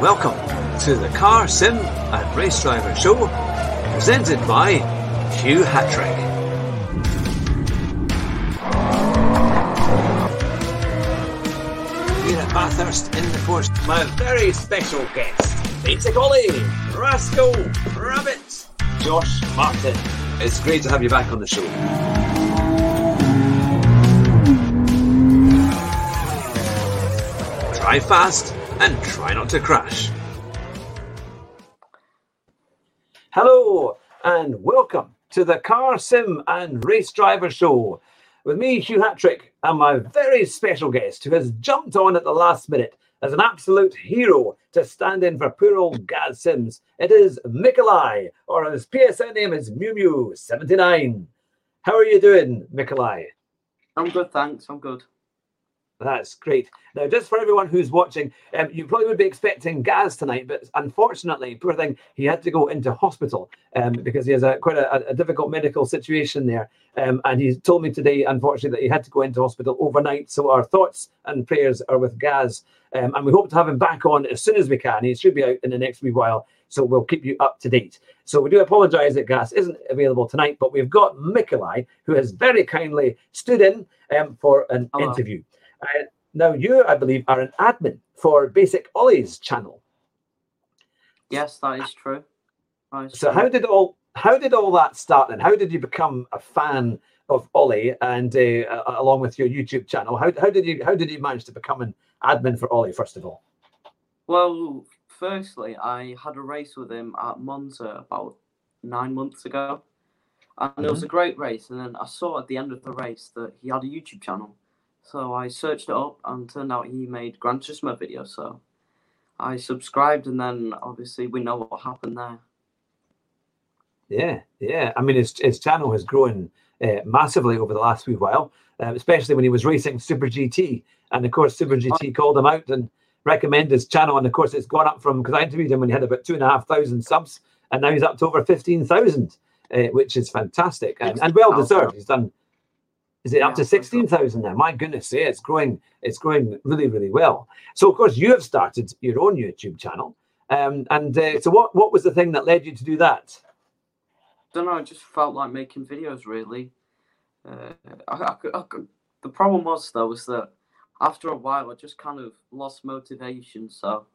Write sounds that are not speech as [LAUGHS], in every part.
welcome to the Car Sim and Race Driver Show, presented by Hugh Hatrick. Here at Bathurst in the Forest, my very special guest, Basic Ollie, Rascal, Rabbit, Josh Martin. It's great to have you back on the show. Drive fast and try not to crash. Hello and welcome to the Car Sim and Race Driver Show with me, Hugh Hatrick, and my very special guest who has jumped on at the last minute as an absolute hero to stand in for poor old Gaz Simms. It is Mikolai, or his PSN name is Miumiu79. How are you doing, Mikolai? I'm good, thanks. I'm good. That's great. Now, just for everyone who's watching, um, you probably would be expecting Gaz tonight, but unfortunately, poor thing, he had to go into hospital um, because he has a quite a, a difficult medical situation there. Um, and he told me today, unfortunately, that he had to go into hospital overnight. So our thoughts and prayers are with Gaz, um, and we hope to have him back on as soon as we can. He should be out in the next wee while, so we'll keep you up to date. So we do apologise that Gaz isn't available tonight, but we've got Mikolai, who has very kindly stood in um, for an Hello. interview. Uh, now, you, I believe, are an admin for Basic Ollie's channel. Yes, that is true. That is So, true. how did all how did all that start? Then, how did you become a fan of Ollie, and uh, along with your YouTube channel? How, how did you how did you manage to become an admin for Ollie? First of all, Well, firstly, I had a race with him at Monza about nine months ago, and it Mm-hmm. was a great race. And then I saw at the end of the race that he had a YouTube channel, so I searched it up, and turned out he made Gran Turismo videos. So I subscribed, and then obviously we know what happened there. yeah, yeah. I mean, his his channel has grown uh, massively over the last few while, uh, especially when he was racing Super GT, and of course, Super GT called him out and recommended his channel, and of course, it's gone up from because I interviewed him when he had about two and a half thousand subs, and now he's up to over fifteen thousand, uh, which is fantastic and, and well deserved. He's done. Is it up to sixteen thousand now? My goodness, yeah, it's growing. It's growing really, really well. So, of course, you have started your own YouTube channel, um, and uh, so what? What was the thing that led you to do that? I don't know. I just felt like making videos. Really, uh, I, I the problem was though was that after a while I just kind of lost motivation. So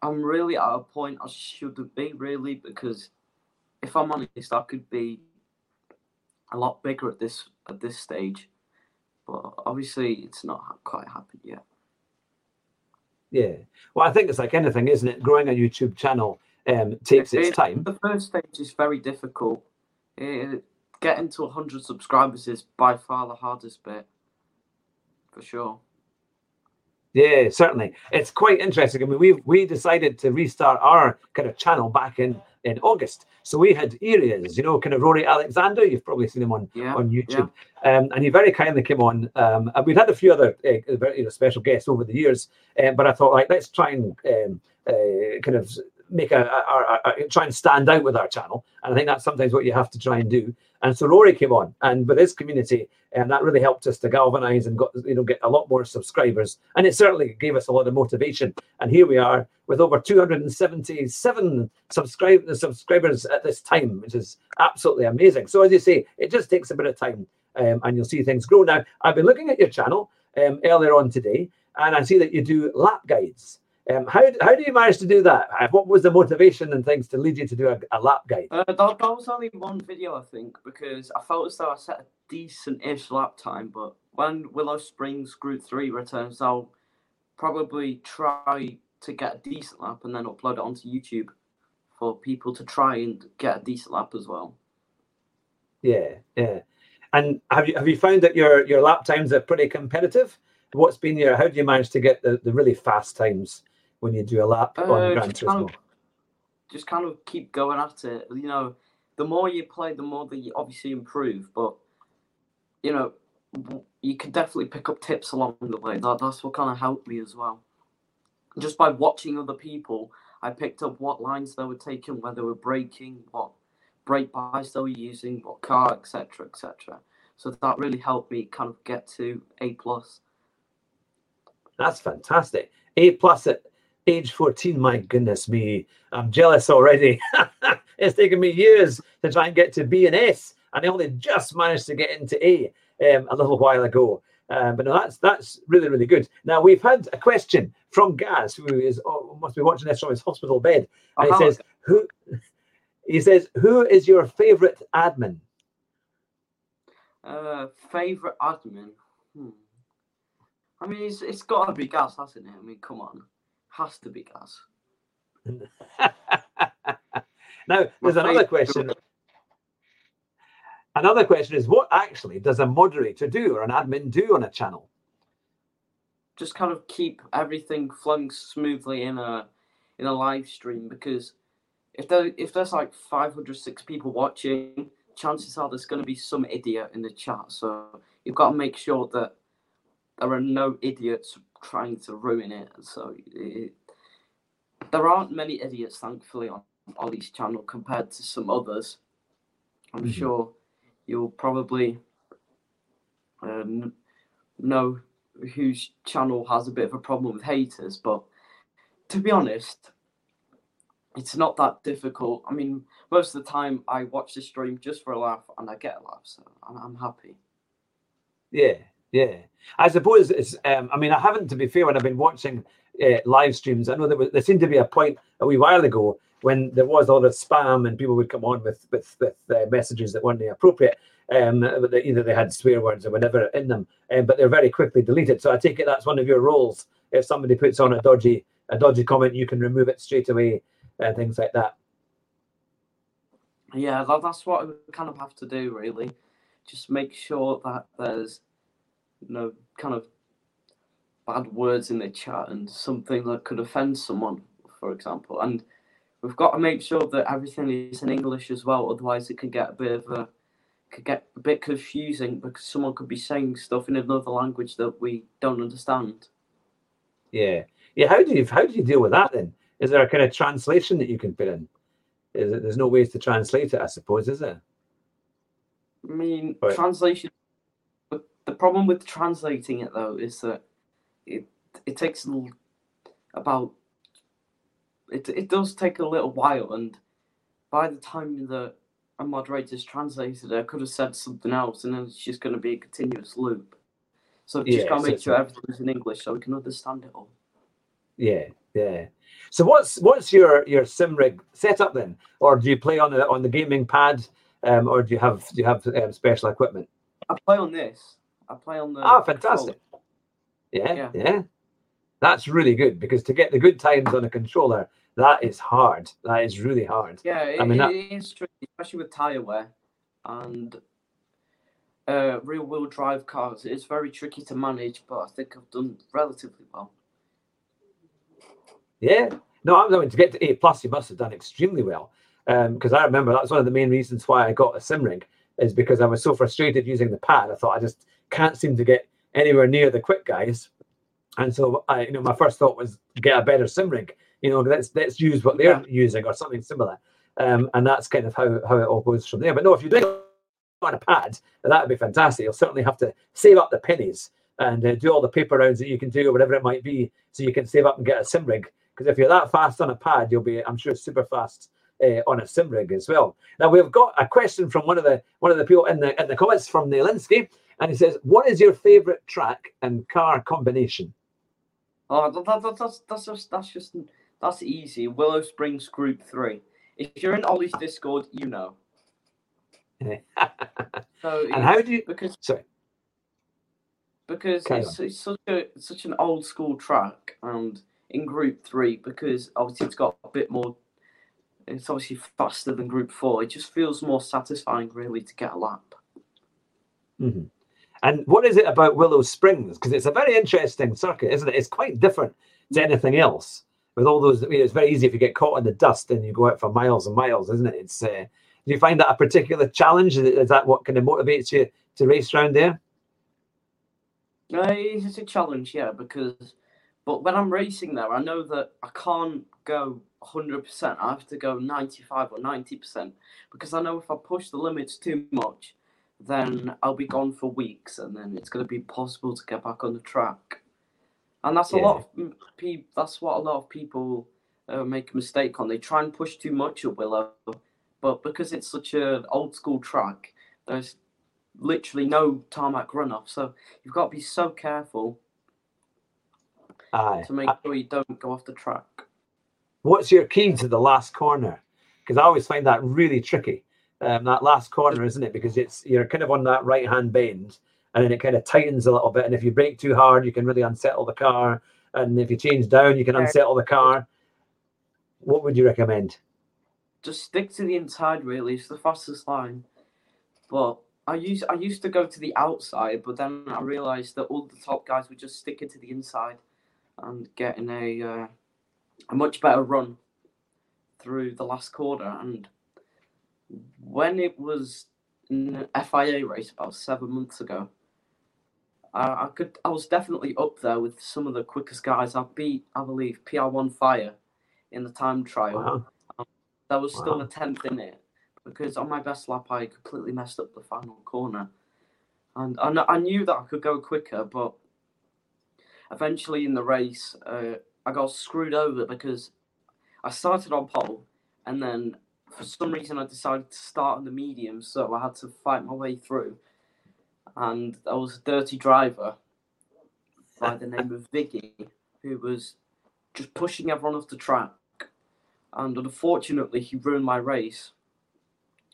I'm really at a point I shouldn't be really because if I'm honest, I could be a lot bigger at this at this stage, but obviously it's not quite happened yet. Yeah. Well, I think it's like anything, isn't it? Growing a YouTube channel um, takes its time. The first stage is very difficult. It, getting to 100 subscribers is by far the hardest bit, for sure. Yeah, certainly. It's quite interesting. I mean, we we decided to restart our kind of channel back in in August. So we had areas, you know, kind of Rory Alexander. You've probably seen him on Yeah. on YouTube, um, and he very kindly came on. Um, and we've had a few other uh, very you know, special guests over the years, uh, but I thought, like, let's try and um, uh, kind of make a, a, a, a try and stand out with our channel. And I think that's sometimes what you have to try and do. And so Rory came on, and with his community, and that really helped us to galvanize and got you know get a lot more subscribers. And it certainly gave us a lot of motivation. And here we are with over 277 subscribe subscribers at this time, which is absolutely amazing. So as you say, it just takes a bit of time, um, and you'll see things grow. Now, I've been looking at your channel um, earlier on today, and I see that you do lap guides. Um, how, how do you manage to do that? Uh, What was the motivation and things to lead you to do a, a lap guide? Uh, that, that was only one video, I think, because I felt as though I set a decent-ish lap time. But when Willow Springs Group Three returns, I'll probably try to get a decent lap and then upload it onto YouTube for people to try and get a decent lap as well. Yeah, yeah. And have you have you found that your your lap times are pretty competitive? What's been your how do you manage to get the, the really fast times when you do a lap on Uh, Gran just, kind of, just kind of keep going at it. You know, the more you play, the more that you obviously improve. But you know, you can definitely pick up tips along the way. That that's what kind of helped me as well. Just by watching other people, I picked up what lines they were taking, where they were braking, what brake bias they were using, what car, etc., etc. So that really helped me kind of get to A plus. That's fantastic. A plus at age 14. My goodness me, I'm jealous already. [LAUGHS] it's taken me years to try and get to B and S, and I only just managed to get into A um, a little while ago. Um, but no, that's that's really really good. Now we've had a question from Gaz, who is oh, must be watching this from his hospital bed, and uh-huh. he says, "Who?" [LAUGHS] He says, "Who is your favorite admin?" Uh, favorite admin. Hmm. I mean, it's it's got to be Gaz, hasn't it? I mean, come on, has to be Gaz. [LAUGHS] now, there's My another question. Another question is what actually does a moderator do or an admin do on a channel? Just kind of keep everything flung smoothly in a in a live stream because if there if there's like 506 people watching, chances are there's going to be some idiot in the chat. So you've got to make sure that there are no idiots trying to ruin it. So it, there aren't many idiots, thankfully, on Ollie's channel compared to some others. I'm mm-hmm. sure you'll probably uh, know whose channel has a bit of a problem with haters, but to be honest, it's not that difficult. I mean, most of the time I watch the stream just for a laugh and I get a laugh, so I'm, I'm happy. Yeah, yeah. I suppose it's, um, I mean, I haven't, to be fair, when I've been watching uh, live streams, I know there, was, there seemed to be a point a wee while ago when there was a lot of spam and people would come on with with, with uh, messages that weren't appropriate. Um, either they had swear words or whatever in them, um, but they're very quickly deleted. So I take it that's one of your roles. If somebody puts on a dodgy a dodgy comment, you can remove it straight away and things like that. Yeah, that, that's what we kind of have to do, really. Just make sure that there's no kind of bad words in the chat and something that could offend someone, for example. And we've got to make sure that everything is in English as well. Otherwise, it can get a bit of a could get a bit confusing because someone could be saying stuff in another language that we don't understand. Yeah, yeah. How do you how do you deal with that then? Is there a kind of translation that you can put in? Is it, there's no ways to translate it, I suppose, is there? I mean, translation. The problem with translating it though is that it it takes about it it does take a little while, and by the time that a moderator's translated it, I could have said something else, and then it's just going to be a continuous loop. So just yeah, gotta make sure everything's in English so we can understand it all. Yeah, yeah. So what's what's your your sim rig setup then, or do you play on the on the gaming pad, um, or do you have do you have um, special equipment? I play on this. I play on the. Ah, fantastic! Yeah, yeah, yeah, That's really good because to get the good times on a controller, that is hard. That is really hard. Yeah, it, I mean, that... it is tricky, especially with tire wear and uh, rear wheel drive cars. It's very tricky to manage, but I think I've done relatively well. Yeah. No, I mean to get to A plus, you must have done extremely well. Because um, I remember that's one of the main reasons why I got a sim rig is because I was so frustrated using the pad. I thought I just can't seem to get anywhere near the quick guys. And so I, you know, my first thought was get a better sim rig. You know, let's let's use what they're yeah. using or something similar. Um, and that's kind of how, how it all goes from there. But no, if you're doing on a pad, that would be fantastic. You'll certainly have to save up the pennies and uh, do all the paper rounds that you can do or whatever it might be, so you can save up and get a sim rig because if you're that fast on a pad, you'll be, I'm sure, super fast uh, on a sim rig as well. Now we've got a question from one of the one of the people in the in the comments from Nelinsky, and he says, "What is your favorite track and car combination?" Oh, that, that, that's that's just that's just that's easy. Willow Springs Group Three. If you're in Ollie's Discord, you know. [LAUGHS] so and how do you? Because sorry. Because it's, it's, such a such an old school track, and in Group Three because obviously it's got a bit more. It's obviously faster than Group Four. It just feels more satisfying, really, to get a lap. Mm-hmm. And what is it about Willow Springs? Because it's a very interesting circuit, isn't it? It's quite different to anything else. With all those, it's very easy if you get caught in the dust and you go out for miles and miles, isn't it? It's. Uh, do you find that a particular challenge? Is that what kind of motivates you to race around there? Uh, it's a challenge, yeah, because but when I'm racing there, I know that I can't go 100%. I have to go 95 or 90% because I know if I push the limits too much, then I'll be gone for weeks and then it's going to be impossible to get back on the track. and that's a Yeah. lot of people. That's what a lot of people uh, make a mistake on. They try and push too much at Willow, but because it's such an old school track, there's literally no tarmac runoff. So you've got to be so careful Aye. to make sure you don't go off the track. What's your key to the last corner? Because I always find that really tricky. Um, that last corner, isn't it? Because it's you're kind of on that right hand bend, and then it kind of tightens a little bit. And if you brake too hard, you can really unsettle the car. And if you change down, you can unsettle the car. What would you recommend? Just stick to the inside. Really, it's the fastest line. But I used I used to go to the outside, but then I realised that all the top guys were just sticking to the inside and getting a uh, a much better run through the last quarter. And when it was an FIA race about seven months ago, I, I could I was definitely up there with some of the quickest guys. I beat I believe PR1 Fire in the time trial. Wow. There was still a tenth in it because on my best lap I completely messed up the final corner, and I, I knew that I could go quicker, but eventually in the race uh, I got screwed over because I started on pole, and then for some reason I decided to start on the medium, so I had to fight my way through, and I was a dirty driver by the name of Vicky who was just pushing everyone off the track and unfortunately he ruined my race.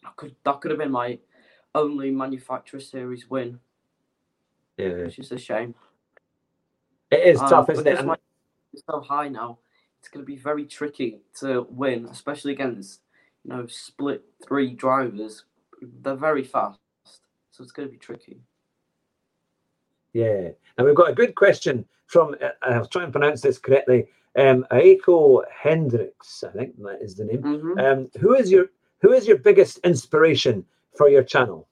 I could that could have been my only manufacturer series win, Yeah, which is a shame. it is Um, tough, isn't it? my is so high now, it's going to be very tricky to win, especially against you know split three drivers. They're very fast, so it's going to be tricky. Yeah. And we've got a good question from, uh, I'll try and pronounce this correctly, um, Aiko Hendricks, I think that is the name. hmm Um, who is your who is your biggest inspiration for your channel?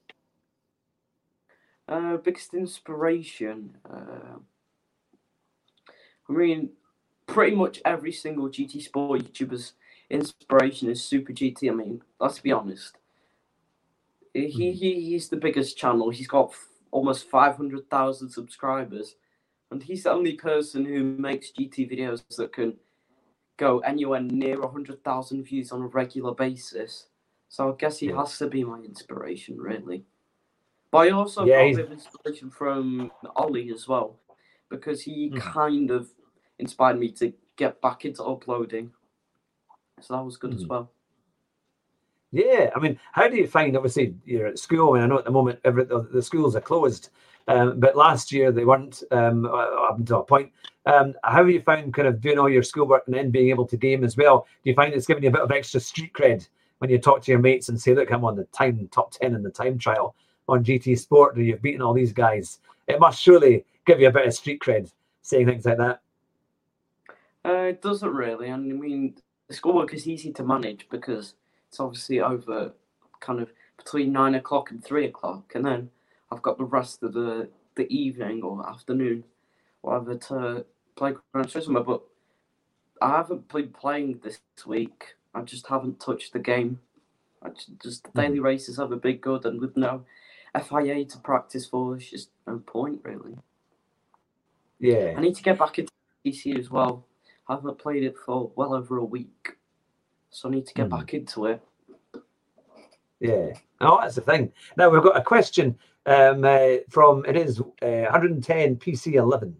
Uh, biggest inspiration. Uh, I mean, pretty much every single GT Sport YouTuber's inspiration is Super GT. I mean, let's be honest. He, he he's the biggest channel. He's got f- almost five hundred thousand subscribers, and he's the only person who makes GT videos that can go anywhere near hundred thousand views on a regular basis. So I guess he Yeah. has to be my inspiration, really. But I also Yeah, got a bit of inspiration from Ollie as well, because he Mhm. kind of inspired me to get back into uploading. So that was good as Mhm. well. Yeah, I mean, how do you find? Obviously, you're at school, and I know at the moment every, the, the schools are closed, um, but last year they weren't um, uh, up until a point. Um, how have you found kind of doing all your schoolwork and then being able to game as well? Do you find it's giving you a bit of extra street cred when you talk to your mates and say, "Look, I'm on the time top ten in the time trial on GT Sport, or you've beaten all these guys"? It must surely give you a bit of street cred saying things like that. Uh, it doesn't really. And I mean, the schoolwork is easy to manage because it's obviously over kind of between nine o'clock and three o'clock. And then I've got the rest of the, the evening or afternoon, whatever, to play Gran Turismo. But I haven't been playing this week. I just haven't touched the game. I just, just the daily hmm. races have a big good, and with no FIA to practice for, it's just no point really. Yeah. I need to get back into PC as well. I haven't played it for well over a week, so I need to get Mhm. back into it. Yeah. Oh, that's the thing. Now we've got a question um, uh, from it is uh, 110 PC11.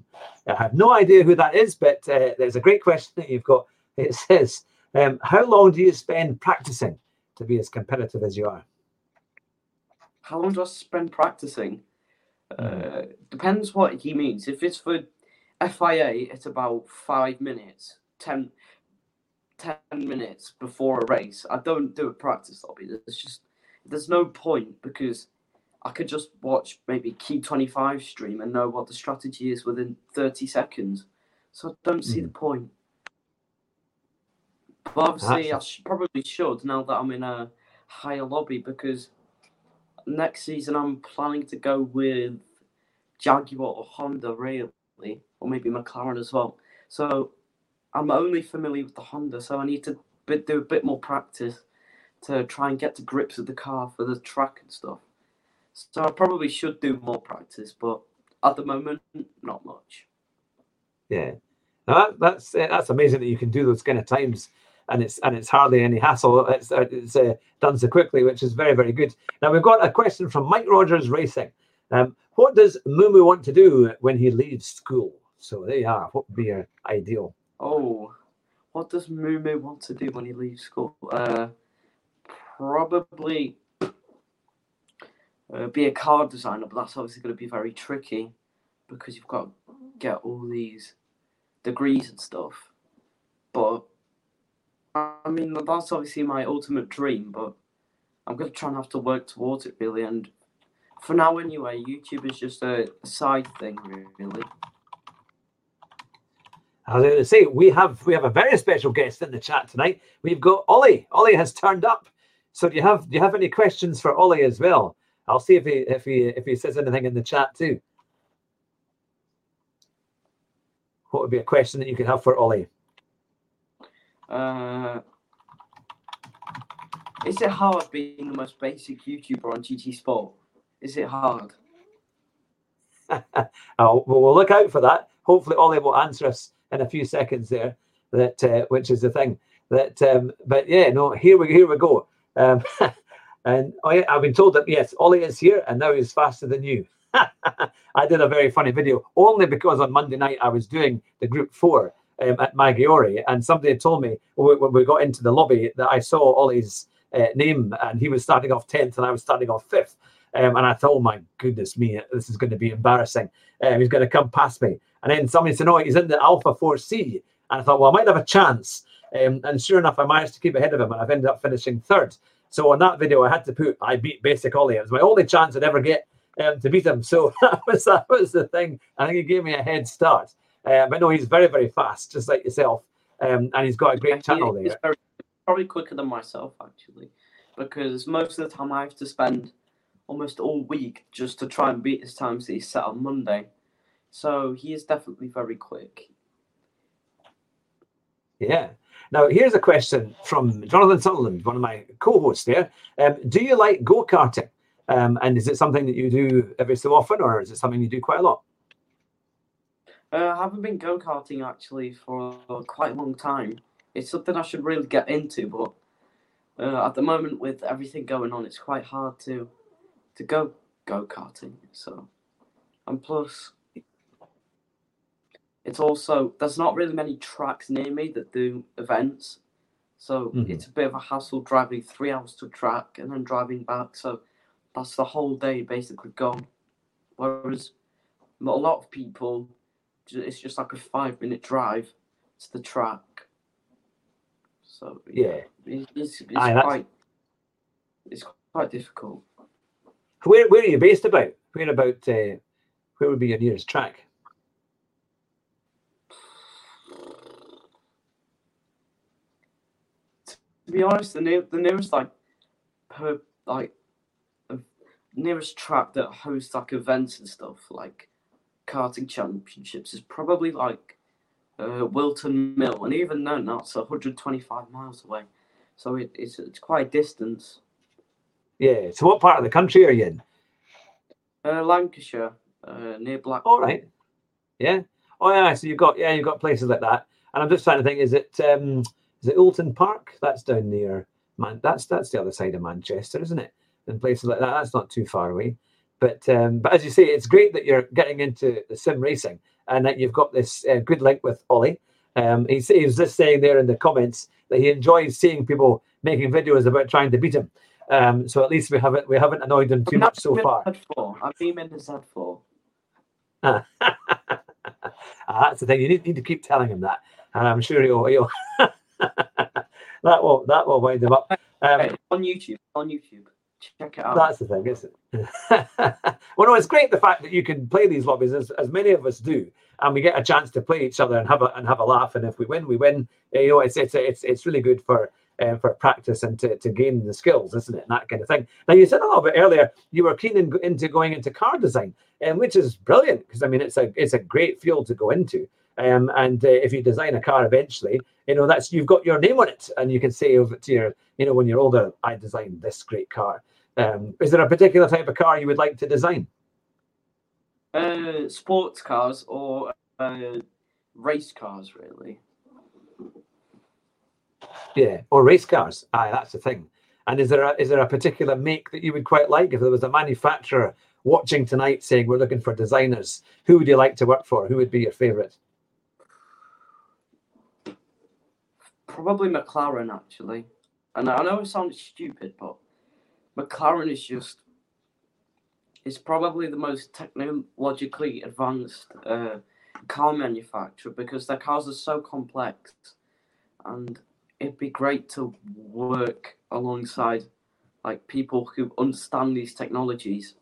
I have no idea who that is, but uh, there's a great question that you've got. It says, um, "How long do you spend practicing to be as competitive as you are?" How long do I spend practicing? Mhm. Uh, depends what he means. If it's for FIA, it's about five minutes, 10, 10 minutes before a race. I don't do a practice lobby. There's just there's no point because I could just watch maybe Key Twenty Five stream and know what the strategy is within thirty seconds. So I don't see the hmm. point. But obviously, I sh- probably should now that I'm in a higher lobby because next season I'm planning to go with Jaguar or Honda, really, or maybe McLaren as well. So I'm only familiar with the Honda, so I need to bit, do a bit more practice to try and get to grips with the car for the track and stuff. So I probably should do more practice, but at the moment, not much. Yeah, that, that's that's amazing that you can do those kind of times, and it's and it's hardly any hassle. It's uh, it's uh, done so quickly, which is very very good. Now we've got a question from Mike Rogers Racing. Um, what does Mumu want to do when he leaves school? So there you are. What would be your ideal? Oh, what does Mumu want to do when he leaves school? Uh, probably uh, be a car designer, but that's obviously going to be very tricky because you've got to get all these degrees and stuff. But I mean, that's obviously my ultimate dream, but I'm going to try and have to work towards it really. And for now, anyway, YouTube is just a side thing, really. I was going to say we have we have a very special guest in the chat tonight. We've got Ollie. Ollie has turned up. So do you have do you have any questions for Ollie as well? I'll see if he if he if he says anything in the chat too. What would be a question that you could have for Ollie? Uh, is it hard being the most basic YouTuber on GT Sport? Is it hard? [LAUGHS] oh, well, we'll look out for that. Hopefully, Ollie will answer us in a few seconds there. That uh, which is the thing. That um, but yeah, no. Here we here we go. Um, [LAUGHS] and I, I've been told that yes, Ollie is here, and now he's faster than you. [LAUGHS] I did a very funny video only because on Monday night I was doing the group four um, at Maggiore, and somebody had told me when we got into the lobby that I saw Ollie's uh, name and he was starting off 10th and I was starting off 5th. Um, and I thought, oh my goodness me, this is going to be embarrassing. Um, he's going to come past me. And then somebody said, no, he's in the Alfa 4C. And I thought, well, I might have a chance. Um, and sure enough, I managed to keep ahead of him and I've ended up finishing third. So on that video, I had to put, I beat Basic Ollie. It was my only chance I'd ever get um, to beat him. So [LAUGHS] that was, that was the thing. I think he gave me a head start. Uh, but no, he's very, very fast, just like yourself. Um, and he's got a great channel there. Very, probably quicker than myself, actually, because most of the time I have to spend almost all week just to try and beat his times that he set on Monday. So he is definitely very quick. Yeah. Now, here's a question from Jonathan Sutherland, one of my co hosts there. Um, do you like go karting? Um, and is it something that you do every so often, or is it something you do quite a lot? Uh, I haven't been go karting actually for quite a long time. It's something I should really get into, but uh, at the moment with everything going on, it's quite hard to to go go karting. So, and plus, it's also there's not really many tracks near me that do events, so mm-hmm. it's a bit of a hassle driving three hours to track and then driving back. So that's the whole day basically gone. Whereas a lot of people, it's just like a five minute drive to the track. So yeah, it's, it's, it's Aye, quite it's quite difficult. Where where are you based about? Where about uh, where would be your nearest track? To be honest, the near, the nearest like per like nearest track that hosts like events and stuff like karting championships is probably like uh, Wilton Mill, and even then that's 125 miles away. So it, it's it's quite a distance. Yeah. So what part of the country are you in? Uh, Lancashire, uh, near Blackpool. All right. Yeah. Oh yeah. So you've got yeah you've got places like that, and I'm just trying to think. Is it um is it Oulton Park? That's down near man. That's that's the other side of Manchester, isn't it? And places like that. That's not too far away. But um, but as you say, it's great that you're getting into the sim racing and that you've got this uh, good link with Ollie. Um, he, he was just saying there in the comments that he enjoys seeing people making videos about trying to beat him. Um, so at least we haven't we haven't annoyed him too much so far. I'm being in his [LAUGHS] Z4. ah, that's the thing. You need, need to keep telling him that, and I'm sure he'll. he'll [LAUGHS] [LAUGHS] that will that will wind them up. Um, on YouTube, on YouTube, check it out. That's the thing, isn't it? [LAUGHS] well, no, it's great the fact that you can play these lobbies as, as many of us do, and we get a chance to play each other and have a and have a laugh. And if we win, we win. You know, it's it's it's it's really good for um, for practice and to, to gain the skills, isn't it? And that kind of thing. Now, you said a little bit earlier you were keen in, into going into car design, um, which is brilliant because I mean it's a it's a great field to go into. Um, and uh, if you design a car eventually, you know that's you've got your name on it, and you can say over to your, you know, when you're older, I designed this great car. Um, is there a particular type of car you would like to design? Uh, sports cars or uh, race cars, really. Yeah, or race cars. Aye, that's the thing. And is there a, is there a particular make that you would quite like? If there was a manufacturer watching tonight saying we're looking for designers, who would you like to work for? Who would be your favourite? Probably McLaren, actually. And I know it sounds stupid, but McLaren is just is probably the most technologically advanced uh, car manufacturer because their cars are so complex, and it'd be great to work alongside like people who understand these technologies.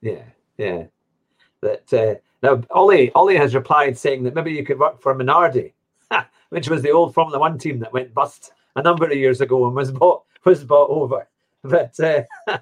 Yeah, yeah. That uh, now Ollie Ollie has replied saying that maybe you could work for Minardi, [LAUGHS] which was the old Formula One team that went bust a number of years ago and was bought was bought over. [LAUGHS] But uh, [LAUGHS]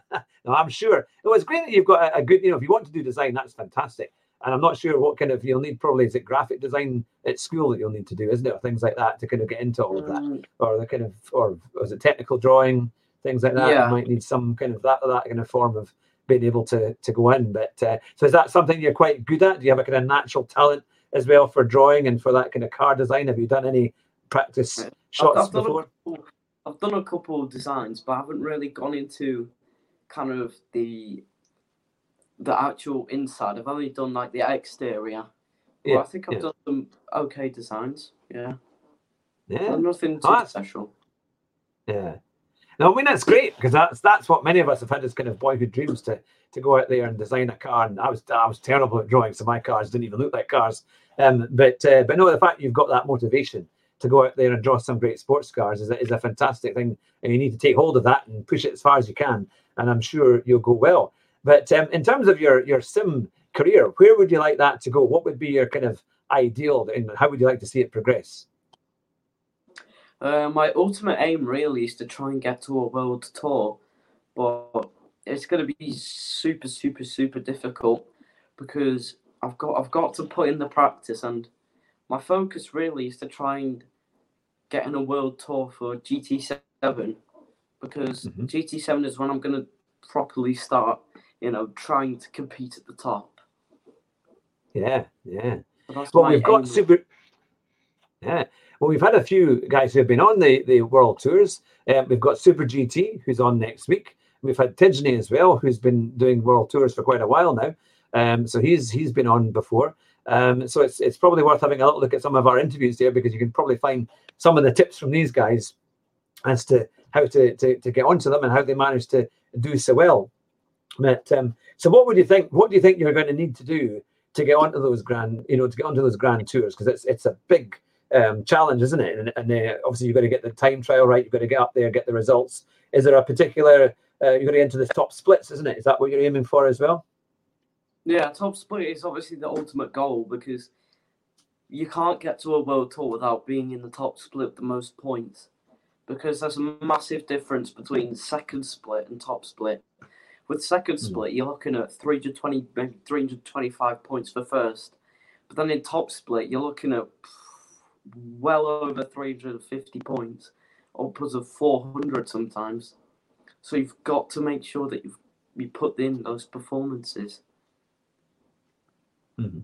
no, I'm sure it was great that you've got a, a, good. You know, if you want to do design, that's fantastic. And I'm not sure what kind of you'll need. Probably is it graphic design at school that you'll need to do, isn't it, or things like that to kind of get into all of that, mm. or the kind of, or was it technical drawing, things like that? Yeah. You might need some kind of that that kind of form of being able to to go in. But uh, so is that something you're quite good at? Do you have a kind of natural talent as well for drawing and for that kind of car design? Have you done any practice shots I've, I've before? Done couple, I've done a couple of designs, but I haven't really gone into kind of the the actual inside. I've only done like the exterior. But yeah, I think I've yeah. done some okay designs. Yeah. Yeah. nothing too oh, special. Yeah. No, I mean that's great because that's that's what many of us have had as kind of boyhood dreams to to go out there and design a car. And I was I was terrible at drawing, so my cars didn't even look like cars. Um, but uh, but no, the fact you've got that motivation to go out there and draw some great sports cars is a, is a fantastic thing, and you need to take hold of that and push it as far as you can. And I'm sure you'll go well. But um, in terms of your your sim career, where would you like that to go? What would be your kind of ideal, and how would you like to see it progress? Uh, my ultimate aim really is to try and get to a world tour, but it's going to be super, super, super difficult because I've got I've got to put in the practice, and my focus really is to try and get in a world tour for GT7 because mm-hmm. GT7 is when I'm going to properly start you know, trying to compete at the top. Yeah, yeah. Well, we've got super. Yeah. Well, we've had a few guys who have been on the, the world tours. Um, we've got Super GT, who's on next week. We've had Tidgney as well, who's been doing world tours for quite a while now. Um, so he's he's been on before. Um, so it's it's probably worth having a look at some of our interviews there because you can probably find some of the tips from these guys as to how to to, to get onto them and how they manage to do so well. But um, so, what would you think? What do you think you're going to need to do to get onto those grand, you know, to get onto those grand tours? Because it's it's a big um, challenge, isn't it? And, and uh, obviously, you've got to get the time trial right. You've got to get up there, get the results. Is there a particular? Uh, you're going to enter the top splits, isn't it? Is that what you're aiming for as well? Yeah, top split is obviously the ultimate goal because you can't get to a world tour without being in the top split the most points because there's a massive difference between second split and top split. With second hmm. split, you're looking at 320, maybe 325 points for first. But then in top split, you're looking at well over 350 points, upwards of 400 sometimes. So you've got to make sure that you've you put in those performances. Mm-hmm.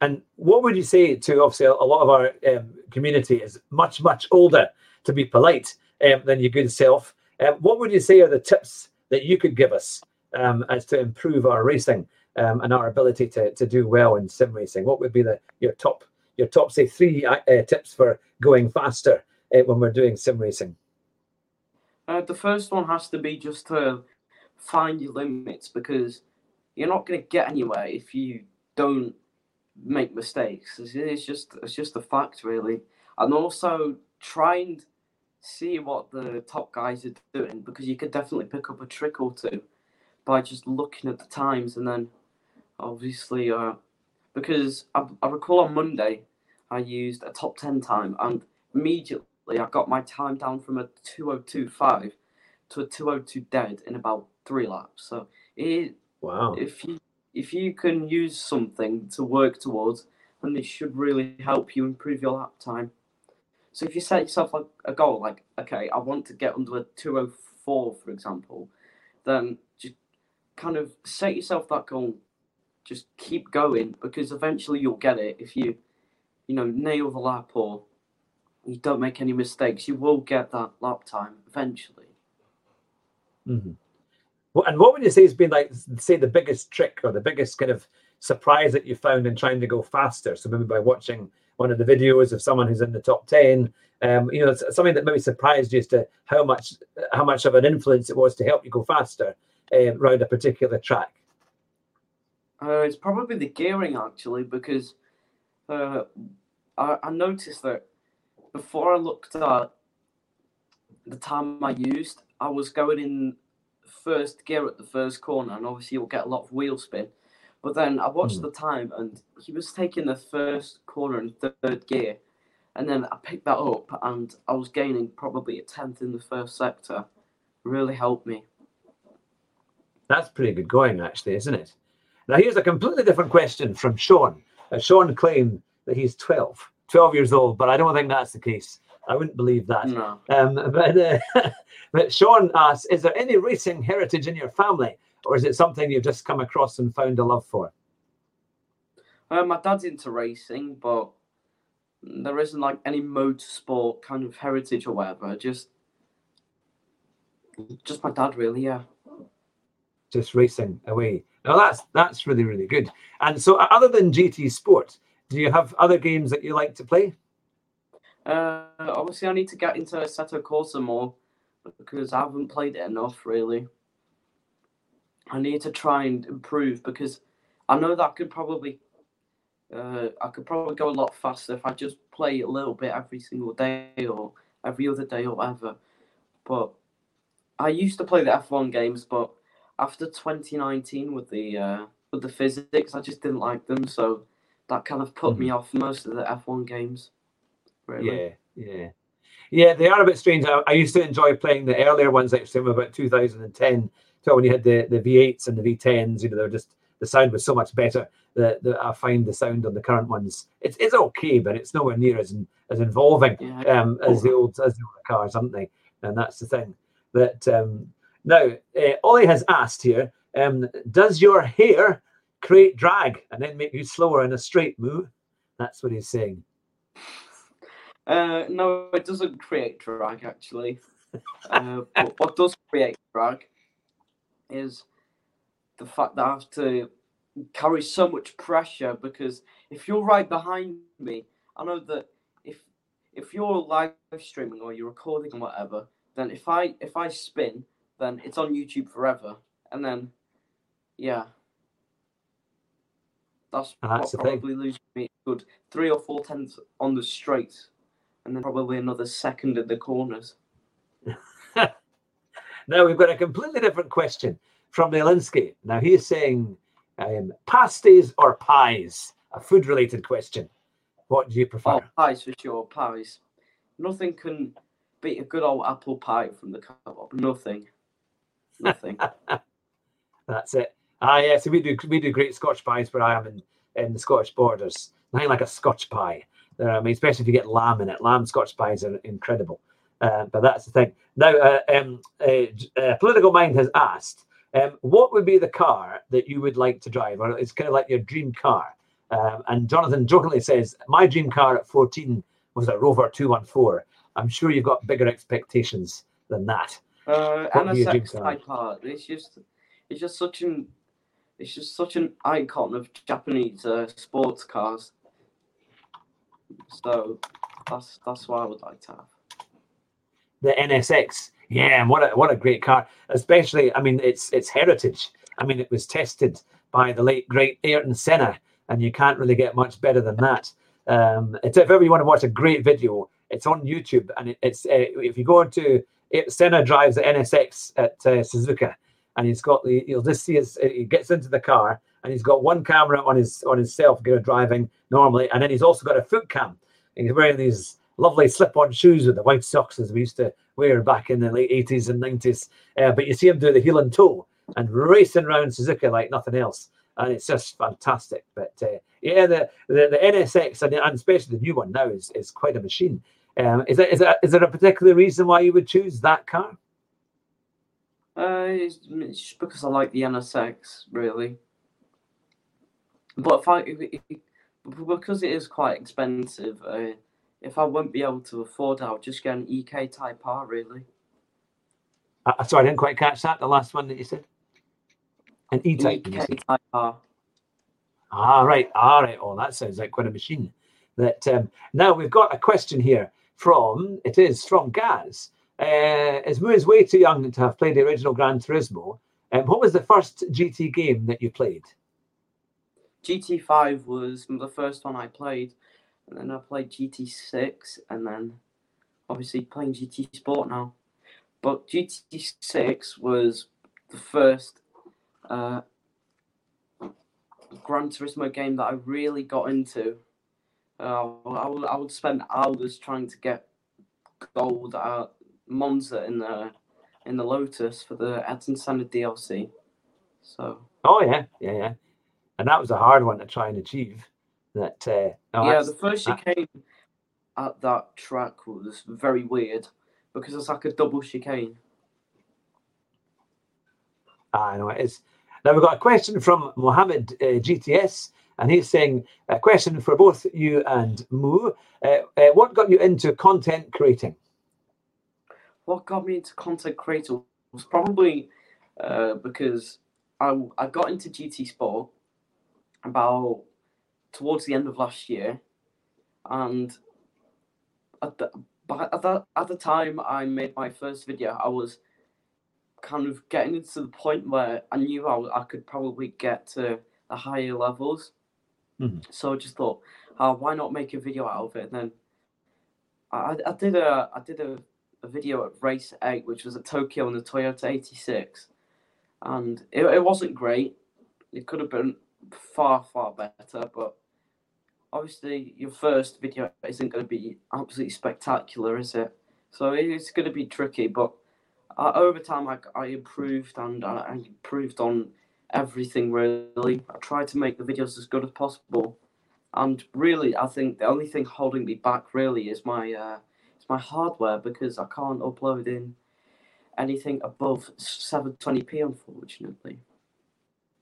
And what would you say to obviously a lot of our um, community is much much older, to be polite, um, than your good self. Um, what would you say are the tips that you could give us um, as to improve our racing um, and our ability to, to do well in sim racing? What would be the your top your top say three uh, uh, tips for going faster uh, when we're doing sim racing? Uh, the first one has to be just to find your limits because you're not going to get anywhere if you don't make mistakes. It's just it's just a fact, really. And also try and see what the top guys are doing because you could definitely pick up a trick or two by just looking at the times and then obviously uh, because I, I recall on Monday I used a top 10 time and immediately I got my time down from a 2025 to a 202 dead in about three laps. So it, wow. if you if you can use something to work towards, then it should really help you improve your lap time. So if you set yourself a, a goal like, okay, I want to get under a 204, for example, then just kind of set yourself that goal just keep going because eventually you'll get it if you, you know, nail the lap or you don't make any mistakes. You will get that lap time eventually. Mm-hmm. Well, and what would you say has been like, say, the biggest trick or the biggest kind of surprise that you found in trying to go faster? So maybe by watching one of the videos of someone who's in the top ten, um, you know, something that maybe surprised you as to how much how much of an influence it was to help you go faster uh, around a particular track. Uh, it's probably the gearing actually, because uh, I, I noticed that before I looked at the time I used, I was going in first gear at the first corner, and obviously you'll get a lot of wheel spin. But then I watched mm. the time, and he was taking the first corner in third gear, and then I picked that up, and I was gaining probably a tenth in the first sector. Really helped me. That's pretty good going, actually, isn't it? Now, here's a completely different question from Sean. Uh, Sean claimed that he's 12, 12 years old, but I don't think that's the case. I wouldn't believe that. No. Um, but, uh, [LAUGHS] but Sean asks, is there any racing heritage in your family, or is it something you've just come across and found a love for? Uh, my dad's into racing, but there isn't like any motorsport kind of heritage or whatever. Just, just my dad, really. Yeah. Just racing away. Now that's that's really really good. And so, other than GT Sport, do you have other games that you like to play? Uh, obviously, I need to get into Assetto Corsa more because I haven't played it enough, really. I need to try and improve because I know that I could probably, uh, I could probably go a lot faster if I just play a little bit every single day or every other day or whatever. But I used to play the F1 games, but after 2019 with the uh, with the physics, I just didn't like them, so that kind of put mm-hmm. me off most of the F1 games. Really. Yeah, yeah, yeah. They are a bit strange. I, I used to enjoy playing the earlier ones, like from about 2010. So when you had the the V8s and the V10s, you know, they're just the sound was so much better. That, the I find the sound on the current ones it's it's okay, but it's nowhere near as as involving yeah. um, as the old as the old cars, aren't they? And that's the thing that um, now uh, Ollie has asked here: um, Does your hair create drag and then make you slower in a straight move? That's what he's saying. Uh, no, it doesn't create drag actually. uh, [LAUGHS] but what does create drag is the fact that I have to carry so much pressure because if you're right behind me, I know that if if you're live streaming or you're recording or whatever, then if I if I spin, then it's on YouTube forever, and then yeah, that's, that's what probably loses me good three or four tenths on the straight and then probably another second at the corners. [LAUGHS] now we've got a completely different question from Nelinsky. Now he's saying um, pasties or pies, a food related question. What do you prefer? Oh, pies for sure, pies. Nothing can beat a good old apple pie from the co-op. Nothing. Nothing. [LAUGHS] That's it. Ah, yes, we do we do great Scotch pies where I am in, in the Scottish borders. Nothing like a Scotch pie. I mean, especially if you get lamb in it. Lamb Scotch pies are incredible. Uh, but that's the thing. Now, uh, um, uh, Political Mind has asked, um, what would be the car that you would like to drive? Or it's kind of like your dream car. Um, and Jonathan jokingly says, my dream car at 14 was a Rover 214. I'm sure you've got bigger expectations than that. Uh, NSX Type R. It's just, it's just such an, it's just such an icon of Japanese uh, sports cars. So that's that's what I would like to have. The NSX, yeah, and what a what a great car. Especially, I mean, it's it's heritage. I mean, it was tested by the late great Ayrton Senna, and you can't really get much better than that. Um, if ever you want to watch a great video, it's on YouTube, and it, it's uh, if you go into it, Senna drives the NSX at uh, Suzuka, and he's got the you'll just see his he gets into the car and he's got one camera on his on himself driving normally, and then he's also got a foot cam. And he's wearing these lovely slip-on shoes with the white socks as we used to wear back in the late 80s and 90s. Uh, but you see him do the heel and toe and racing around Suzuka like nothing else. And it's just fantastic. But uh, yeah, the, the, the NSX and, and, especially the new one now is, is quite a machine. Um, is, there, is, there, is there a particular reason why you would choose that car? Uh, it's, it's just because I like the NSX, really. But if I if, if, because it is quite expensive, uh, if I won't be able to afford it, I'll just get an EK Type R really. Uh, sorry, I didn't quite catch that. The last one that you said. An you say? EK Type R. Ah, right. All right. Oh, that sounds like quite a machine. That um, now we've got a question here from it is from Gaz. Uh, is is way too young to have played the original Gran Turismo. Um, what was the first GT game that you played? GT5 was the first one I played, and then I played GT6, and then obviously playing GT Sport now. But GT6 was the first uh, Gran Turismo game that I really got into. Uh, I, would, I would spend hours trying to get gold at Monza in the in the Lotus for the Ayrton Senna DLC. So Oh yeah, yeah, yeah. And that was a hard one to try and achieve. That uh, oh, yeah, the first that- chicane at that track was very weird because it's like a double chicane. I know it is. Now we've got a question from Mohammed uh, GTS, and he's saying a question for both you and Moo. Uh, uh, what got you into content creating? What got me into content creator was probably uh, because I I got into GT Sport about towards the end of last year, and at the but at the at the time I made my first video, I was kind of getting into the point where I knew I, I could probably get to the higher levels. Mhm. So I just thought, uh, why not make a video out of it? And then I, I did a I did a, a video at race eight, which was at Tokyo in the Toyota 86, and it, it wasn't great. It could have been far far better, but obviously your first video isn't going to be absolutely spectacular, is it? So it's going to be tricky, but uh, over time I, I improved and I, I improved on everything really. I tried to make the videos as good as possible, and really I think the only thing holding me back really is my uh, my hardware because I can't upload in anything above 720p unfortunately.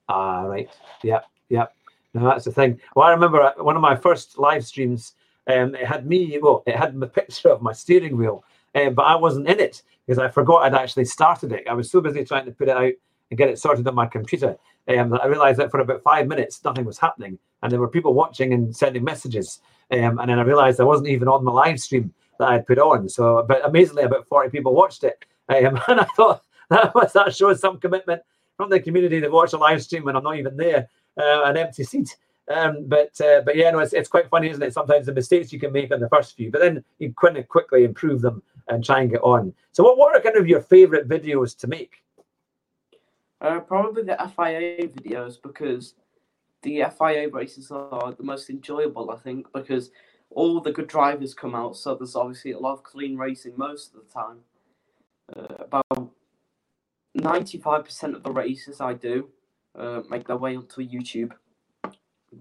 Ah, right. Yep, yep. No, that's the thing. Well, I remember uh, one of my first live streams. Um, it had me. Well, it had the [LAUGHS] picture of my steering wheel, um, but I wasn't in it because I forgot I'd actually started it. I was so busy trying to put it out and get it sorted on my computer. Um, I realized that for about five minutes nothing was happening, and there were people watching and sending messages. Um, and then I realized I wasn't even on the live stream that I put on. So, but amazingly, about forty people watched it, um, [LAUGHS] and I thought that was that shows some commitment from the community that watch a live stream when I'm not even there, uh, an empty seat. Um, but uh, but yeah, no, it's, it's quite funny, isn't it? Sometimes the mistakes you can make on the first few, but then you of quickly improve them and try and get on. So, what, what are kind of your favorite videos to make? Uh, probably the FIA videos because the FIA races are the most enjoyable, I think, because all the good drivers come out. So there's obviously a lot of clean racing most of the time. Uh, about 95% of the races I do uh, make their way onto YouTube.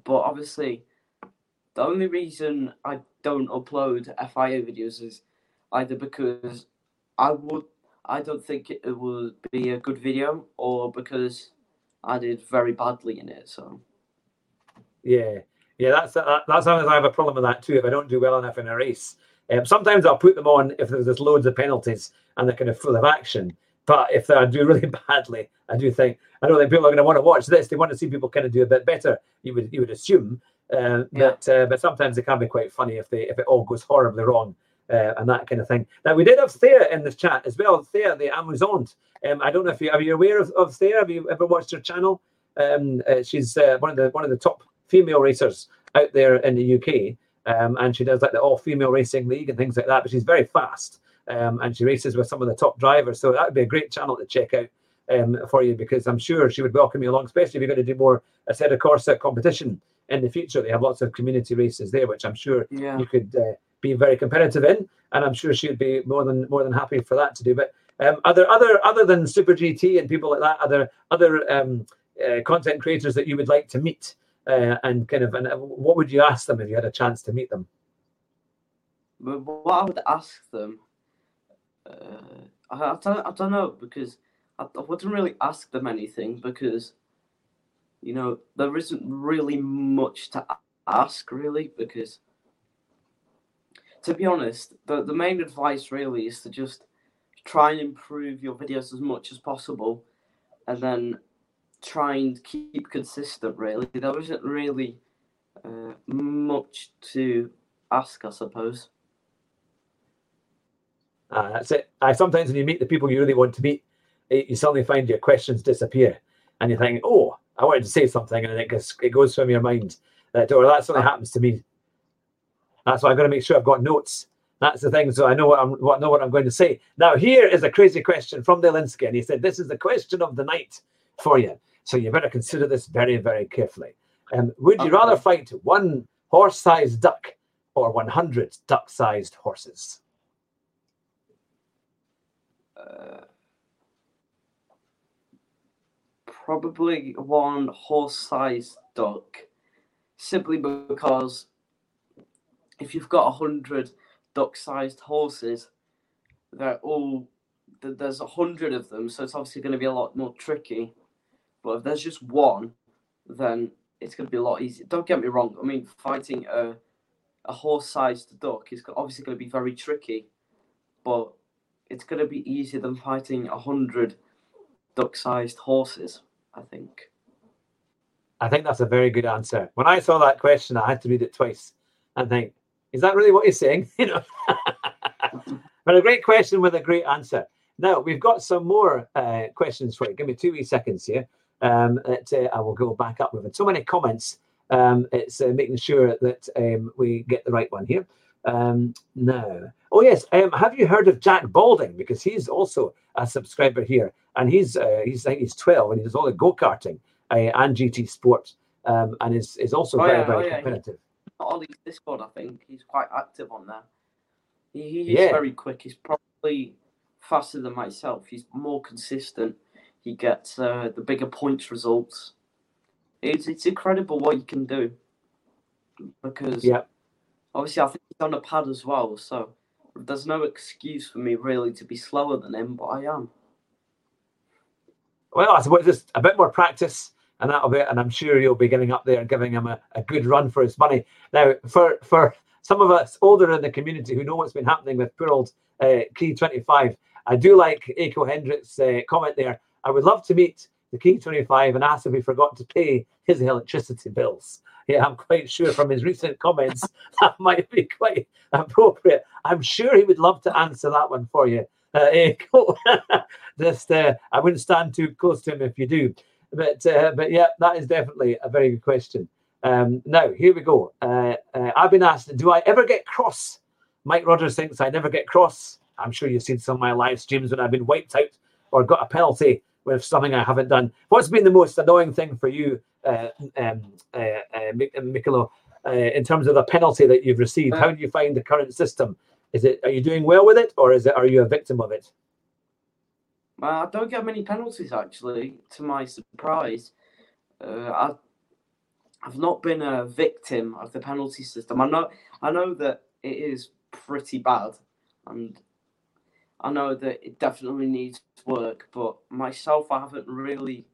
But obviously, the only reason I don't upload FIA videos is either because I would I don't think it would be a good video, or because I did very badly in it. So Yeah, yeah, that's that, that's sometimes I have a problem with that too. If I don't do well enough in a race, um, sometimes I'll put them on if there's, loads of penalties and they're kind of full of action. But if I do [LAUGHS] really badly, I do think I don't think people are going to want to watch this. They want to see people kind of do a bit better. You would you would assume, uh, Yeah. but uh, but sometimes it can be quite funny if they if it all goes horribly wrong. Uh, and that kind of thing. Now we did have Thea in this chat as well. Thea, the Amazon. Um, I don't know if you are you aware of, of Thea. Have you ever watched her channel? Um, uh, she's uh, one of the one of the top female racers out there in the UK, um, and she does like the all female racing league and things like that. But she's very fast, um, and she races with some of the top drivers. So that would be a great channel to check out um, for you because I'm sure she would welcome you along, especially if you're going to do more Assetto Corsa competition in the future. They have lots of community races there, which I'm sure yeah, you could uh, be very competitive in, and I'm sure she'd be more than more than happy for that to do. But um, are there other other than Super GT and people like that? Are there other um, uh, content creators that you would like to meet? Uh, and kind of, and uh, what would you ask them if you had a chance to meet them? what I would ask them, uh, I, I don't I don't know because I, I wouldn't really ask them anything because you know, there isn't really much to ask, really, because to be honest, the, the main advice really is to just try and improve your videos as much as possible and then try and keep consistent, really. There wasn't really uh, much to ask, I suppose. Uh, that's it. I sometimes when you meet the people you really want to meet, you suddenly find your questions disappear, and you think, "Oh, I wanted to say something," and it goes it goes from your mind. That or that something happens to me. That's why I've got to make sure I've got notes. That's the thing, so I know what I'm what know what I'm going to say. Now, here is a crazy question from Delinsky, and he said, "This is the question of the night for you, so you better consider this very, very carefully. Um, would you rather fight one horse-sized duck or 100 duck-sized horses?" Uh, probably one horse-sized duck, simply because if you've got a hundred duck-sized horses, they're all there's a hundred of them, so it's obviously going to be a lot more tricky. But if there's just one, then it's going to be a lot easier. Don't get me wrong. I mean, fighting a a horse-sized duck is obviously going to be very tricky, but it's going to be easier than fighting a hundred duck-sized horses. I think. I think that's a very good answer. When I saw that question, I had to read it twice and think, is that really what he's saying? [LAUGHS] You know. [LAUGHS] but a great question with a great answer. Now we've got some more uh, questions for you. Give me two wee seconds here. Um, that, uh, I will go back up. We've had so many comments. Um, it's uh, making sure that um, we get the right one here. Um, now, oh yes, um, have you heard of Jack Balding? Because he's also a subscriber here, and he's uh, he's I think he's twelve, and he does all the go karting uh, and GT Sport, um, and is is also oh, very yeah, very oh, yeah. competitive. On his Discord, I think he's quite active on there. He, he's yeah. very quick. He's probably faster than myself. He's more consistent. He gets uh, the bigger points results. It's it's incredible what you can do because yeah Obviously, I think he's on a pad as well, so there's no excuse for me really to be slower than him, but I am. Well, I suppose just a bit more practice, and that'll be it. And I'm sure you'll be getting up there and giving him a, a good run for his money. Now, for for some of us older in the community who know what's been happening with poor old uh, Key 25, I do like Aiko Hendricks' uh, comment there. I would love to meet the Key 25 and ask if he forgot to pay his electricity bills yeah, I'm quite sure from his recent comments [LAUGHS] that might be quite appropriate. I'm sure he would love to answer that one for you. Uh, [LAUGHS] Just, uh, I wouldn't stand too close to him if you do. But, uh, but yeah, that is definitely a very good question. Um, now, here we go. Uh, uh, I've been asked, do I ever get cross? Mike Rogers thinks I never get cross. I'm sure you've seen some of my live streams when I've been wiped out or got a penalty with something I haven't done. What's been the most annoying thing for you, uh, um, uh, uh, Mikolo, uh, in terms of the penalty that you've received? How do you find the current system? Is it are you doing well with it, or is it are you a victim of it? I don't get many penalties actually. To my surprise, I I've not been a victim of the penalty system. I know I know that it is pretty bad, and I know that it definitely needs work, but myself, I haven't really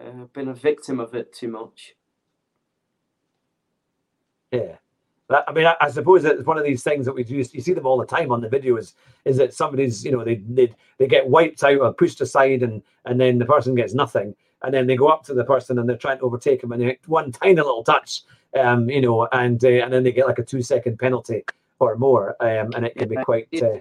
uh, been a victim of it too much. Yeah. I mean, I, I, suppose it's one of these things that we do. You see them all the time on the videos. Is that somebody's, you know, they they, they get wiped out or pushed aside, and and then the person gets nothing, and then they go up to the person and they're trying to overtake them, and they one tiny little touch, um, you know, and uh, and then they get like a two second penalty or more, um, and it can be quite. Uh,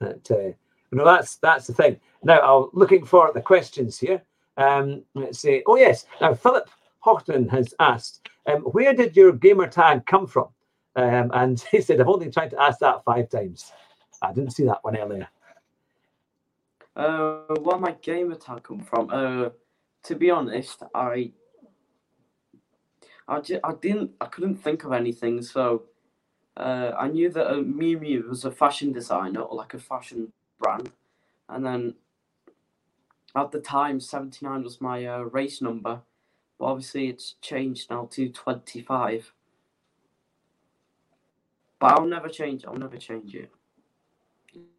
That, uh, know, that's that's the thing. Now, I'm looking for the questions here. Um, let's see. Oh yes. Now, Philip Hochton has asked, um, where did your gamer tag come from? Um, and [LAUGHS] he said, I've only tried to ask that five times. I didn't see that one earlier. Uh, where my gamer tag come from? Uh, to be honest, I, I, just, I didn't, I couldn't think of anything. So uh, I knew that uh, Miu Miu was a fashion designer or like a fashion brand, and then at the time, 79 was my uh, race number, but obviously it's changed now to 25. But I'll never change. I'll never change it.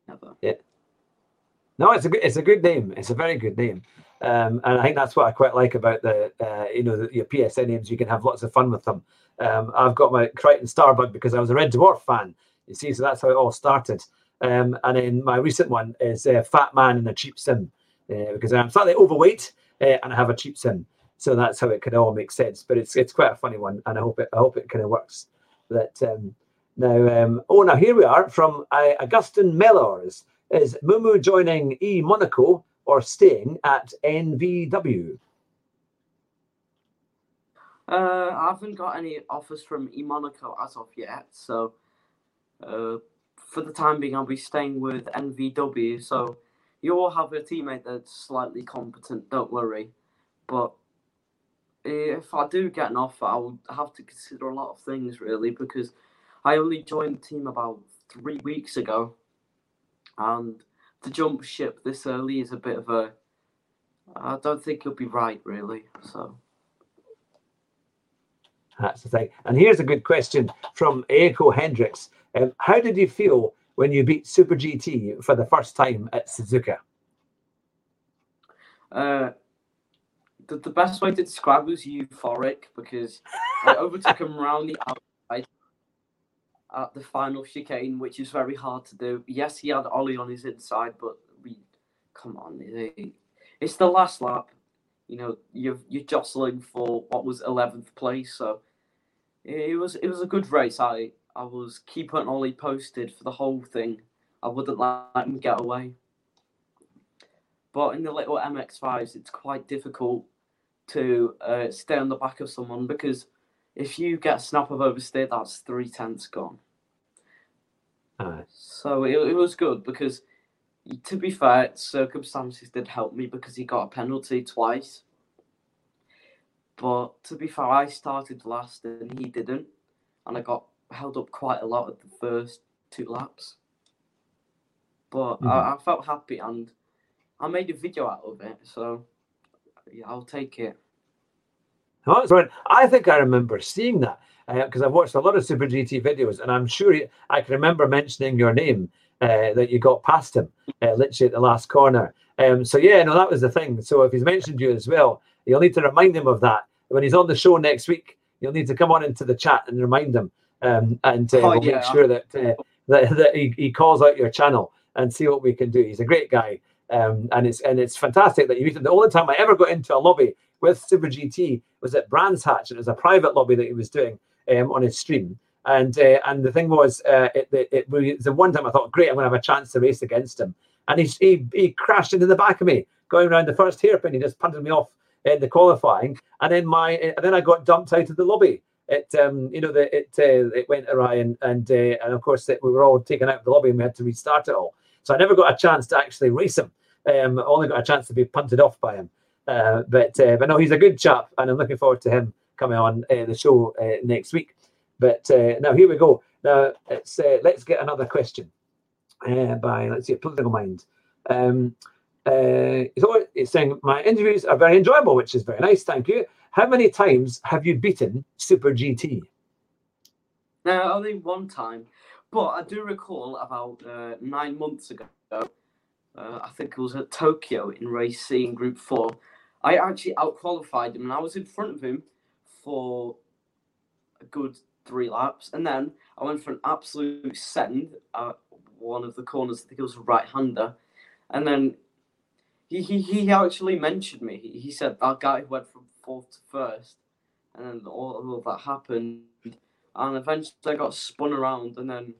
Never. Yeah. No, it's a good. It's a good name. It's a very good name. Um, and I think that's what I quite like about the, uh, you know, the, your PSN names. You can have lots of fun with them. Um, I've got my Kryten Starbug because I was a Red Dwarf fan. You see, so that's how it all started. Um, and then my recent one is uh, Fat Man in a Cheap Sim uh, because I'm slightly overweight uh, and I have a cheap sim. So that's how it can all make sense. But it's it's quite a funny one, and I hope it I hope it kind of works. That um, now um, oh now here we are from uh, Augustin Mellors. Is Mumu joining E Monaco or staying at NVW? Uh, I haven't got any offers from E Monaco as of yet, so uh, for the time being, I'll be staying with NVW. So you all have a teammate that's slightly competent. Don't worry, but if I do get an offer, I would have to consider a lot of things really because I only joined the team about three weeks ago, and to jump ship this early is a bit of a. I don't think it'll be right, really. So. That's the thing. And here's a good question from Echo Hendricks. Um, how did you feel when you beat Super GT for the first time at Suzuka? Uh, the, the best way to describe it was euphoric because I overtook him around the at the final chicane, which is very hard to do. Yes, he had Ollie on his inside, but we come on, it's the last lap. You know, you're you're jostling for what was eleventh place, so it was it was a good race. I I was keeping Ollie posted for the whole thing. I wouldn't let him get away. But in the little MX5s, it's quite difficult to uh, stay on the back of someone because if you get a snap of oversteer, that's three tenths gone. So it, it was good because, to be fair, circumstances did help me because he got a penalty twice. But to be fair, I started last and he didn't, and I got held up quite a lot at the first two laps. But mm-hmm. I, I felt happy and I made a video out of it, so yeah, I'll take it. Oh, that's right. I think I remember seeing that because uh, I've watched a lot of Super GT videos, and I'm sure I can remember mentioning your name uh, that you got past him uh, literally at the last corner. Um, so yeah, no, that was the thing. So if he's mentioned you as well, you'll need to remind him of that when he's on the show next week. You'll need to come on into the chat and remind him, um, and uh, oh, we'll yeah. make sure that uh, that, that he, he calls out your channel and see what we can do. He's a great guy. Um, and it's and it's fantastic that you meet him. The only time I ever got into a lobby with Super GT was at Brands Hatch, and it was a private lobby that he was doing um, on his stream. And uh, and the thing was, uh, it, it, it, was the one time I thought, great, I'm going to have a chance to race against him. And he, he, he crashed into the back of me going around the first hairpin. He just punted me off in the qualifying, and then my and then I got dumped out of the lobby. It um you know that it uh, it went awry and and uh, and of course we were all taken out of the lobby and we had to restart it all. So I never got a chance to actually race him. Um, only got a chance to be punted off by him. Uh, but uh, but no, he's a good chap, and I'm looking forward to him coming on uh, the show uh, next week. But uh, now here we go. Now it's uh, let's get another question by let's see, political mind. Um, it's saying my interviews are very enjoyable, which is very nice. Thank you. How many times have you beaten Super GT? No, only one time. But I do recall about nine months ago, I think it was at Tokyo in race C in Group 4. I actually outqualified him and I was in front of him for a good three laps. And then I went for an absolute send at one of the corners. I think it was a right hander. And then he, he, he actually mentioned me. He, he said that guy went from fourth to first. And then all, of that happened. And eventually I got spun around and then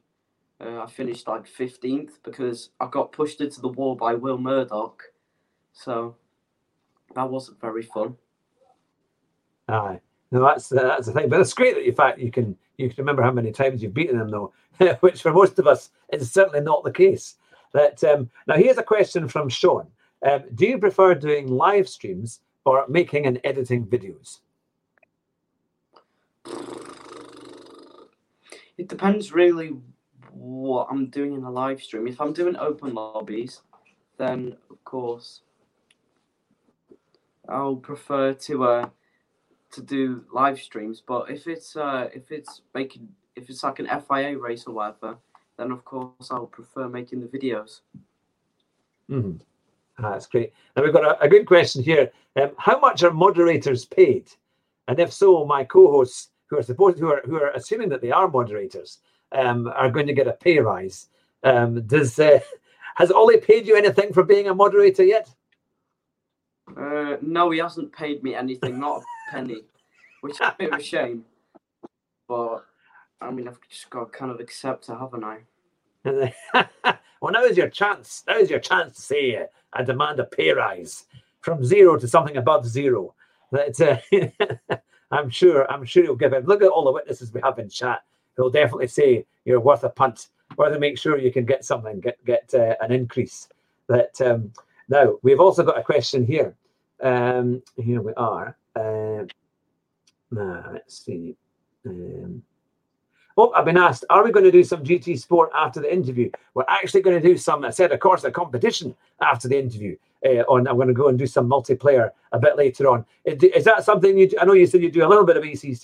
uh, I finished like 15th because I got pushed into the wall by Will Murdoch. So that wasn't very fun. Aye. No, that's uh, that's the thing. But it's great that you fact you can you can remember how many times you've beaten them though, [LAUGHS] which for most of us is certainly not the case. That um, now here's a question from Sean. Um, do you prefer doing live streams or making and editing videos? It depends really what I'm doing in a live stream. If I'm doing open lobbies, then of course I'll prefer to uh to do live streams. But if it's uh if it's making if it's like an FIA race or whatever, then of course I'll prefer making the videos. Mm-hmm. Ah, that's great. Now we've got a, a good question here. Um, how much are moderators paid? And if so, my co-hosts who are supposed who are who are assuming that they are moderators um, are going to get a pay rise. Um, does uh, [LAUGHS] has Ollie paid you anything for being a moderator yet? Uh, no, he hasn't paid me anything, not a [LAUGHS] penny, which is a bit of a shame. But I mean, I've just got to kind of accept it, haven't I? [LAUGHS] well, now is your chance. Now is your chance to say uh, I demand a pay rise from zero to something above zero. That uh, [LAUGHS] I'm sure. I'm sure you'll give it. Look at all the witnesses we have in chat. He'll definitely say you're worth a punt. Worth to make sure you can get something, get get uh, an increase. That um, now we've also got a question here. Um, here we are. Uh, let's see. Um, Oh, I've been asked, are we going to do some GT Sport after the interview? We're actually going to do some, I said, of course, a competition after the interview. Uh, on, I'm going to go and do some multiplayer a bit later on. Is that something you? Do? I know you said you do a little bit of ACC.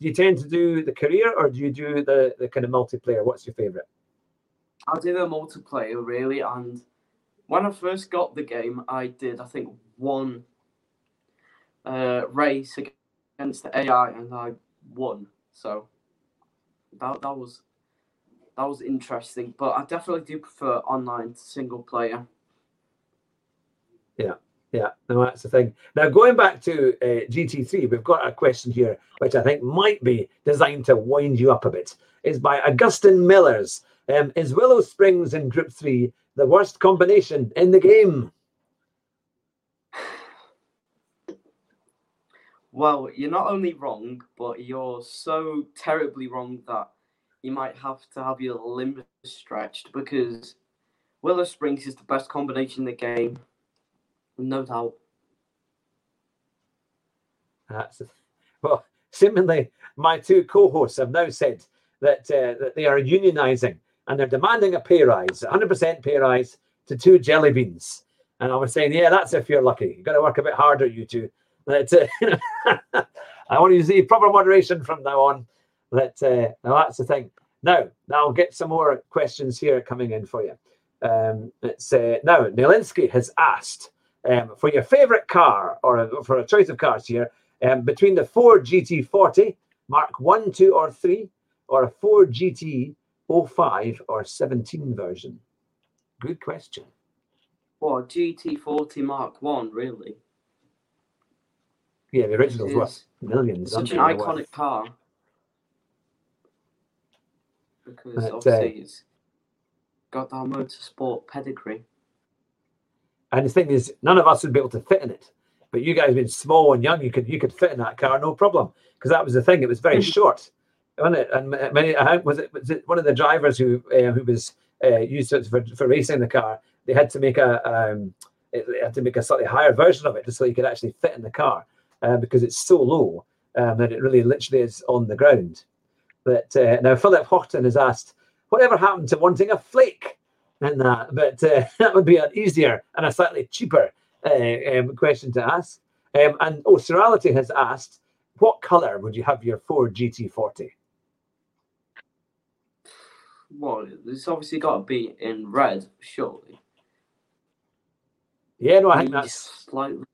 Do you tend to do the career, or do you do the the kind of multiplayer? What's your favorite? I do the multiplayer really, and when I first got the game, I did I think one uh, race against the AI, and I won. So that that was that was interesting. But I definitely do prefer online single player. Yeah, yeah, no, that's the thing. Now going back to uh, GT3, we've got a question here which I think might be designed to wind you up a bit. Is by Augustin Millers. Um, is Willow Springs in Group Three the worst combination in the game? Well, you're not only wrong, but you're so terribly wrong that you might have to have your limbs stretched because Willow Springs is the best combination in the game, no doubt. That's well, seemingly my two co-hosts have now said that uh, that they are unionizing and they're demanding a pay rise, 100% pay rise to two jelly beans. And I was saying, yeah, that's if you're lucky. You've got to work a bit harder, you two. That uh, [LAUGHS] I want to see proper moderation from now on. That uh, now that's the thing. Now, now I'll get some more questions here coming in for you. Um, it's uh, now Nilinski has asked um, for your favorite car or for a choice of cars here um, between the Ford GT40 Mark One, Two, or Three, or a Ford GT 05 or 17 version. Good question. What GT40 Mark One, really? Yeah, the original's worth millions. Such an iconic car. Because but, obviously uh, it's got that motorsport pedigree. And the thing is, none of us would be able to fit in it. But you guys being small and young, you could you could fit in that car no problem. Because that was the thing; it was very [LAUGHS] short, wasn't it? And many was it was it one of the drivers who uh, who was uh, used it for, for racing the car. They had to make a um, they had to make a slightly higher version of it just so you could actually fit in the car uh, because it's so low um, that it really literally is on the ground. But uh, now Philip Horton has asked, whatever happened to wanting a flake? And that, but uh, [LAUGHS] that would be an easier and a slightly cheaper uh, um, question to ask. Um, and Australity has asked, what color would you have your Ford GT40? Well, it's obviously got to be in red, surely. Yeah, no, I think that's slightly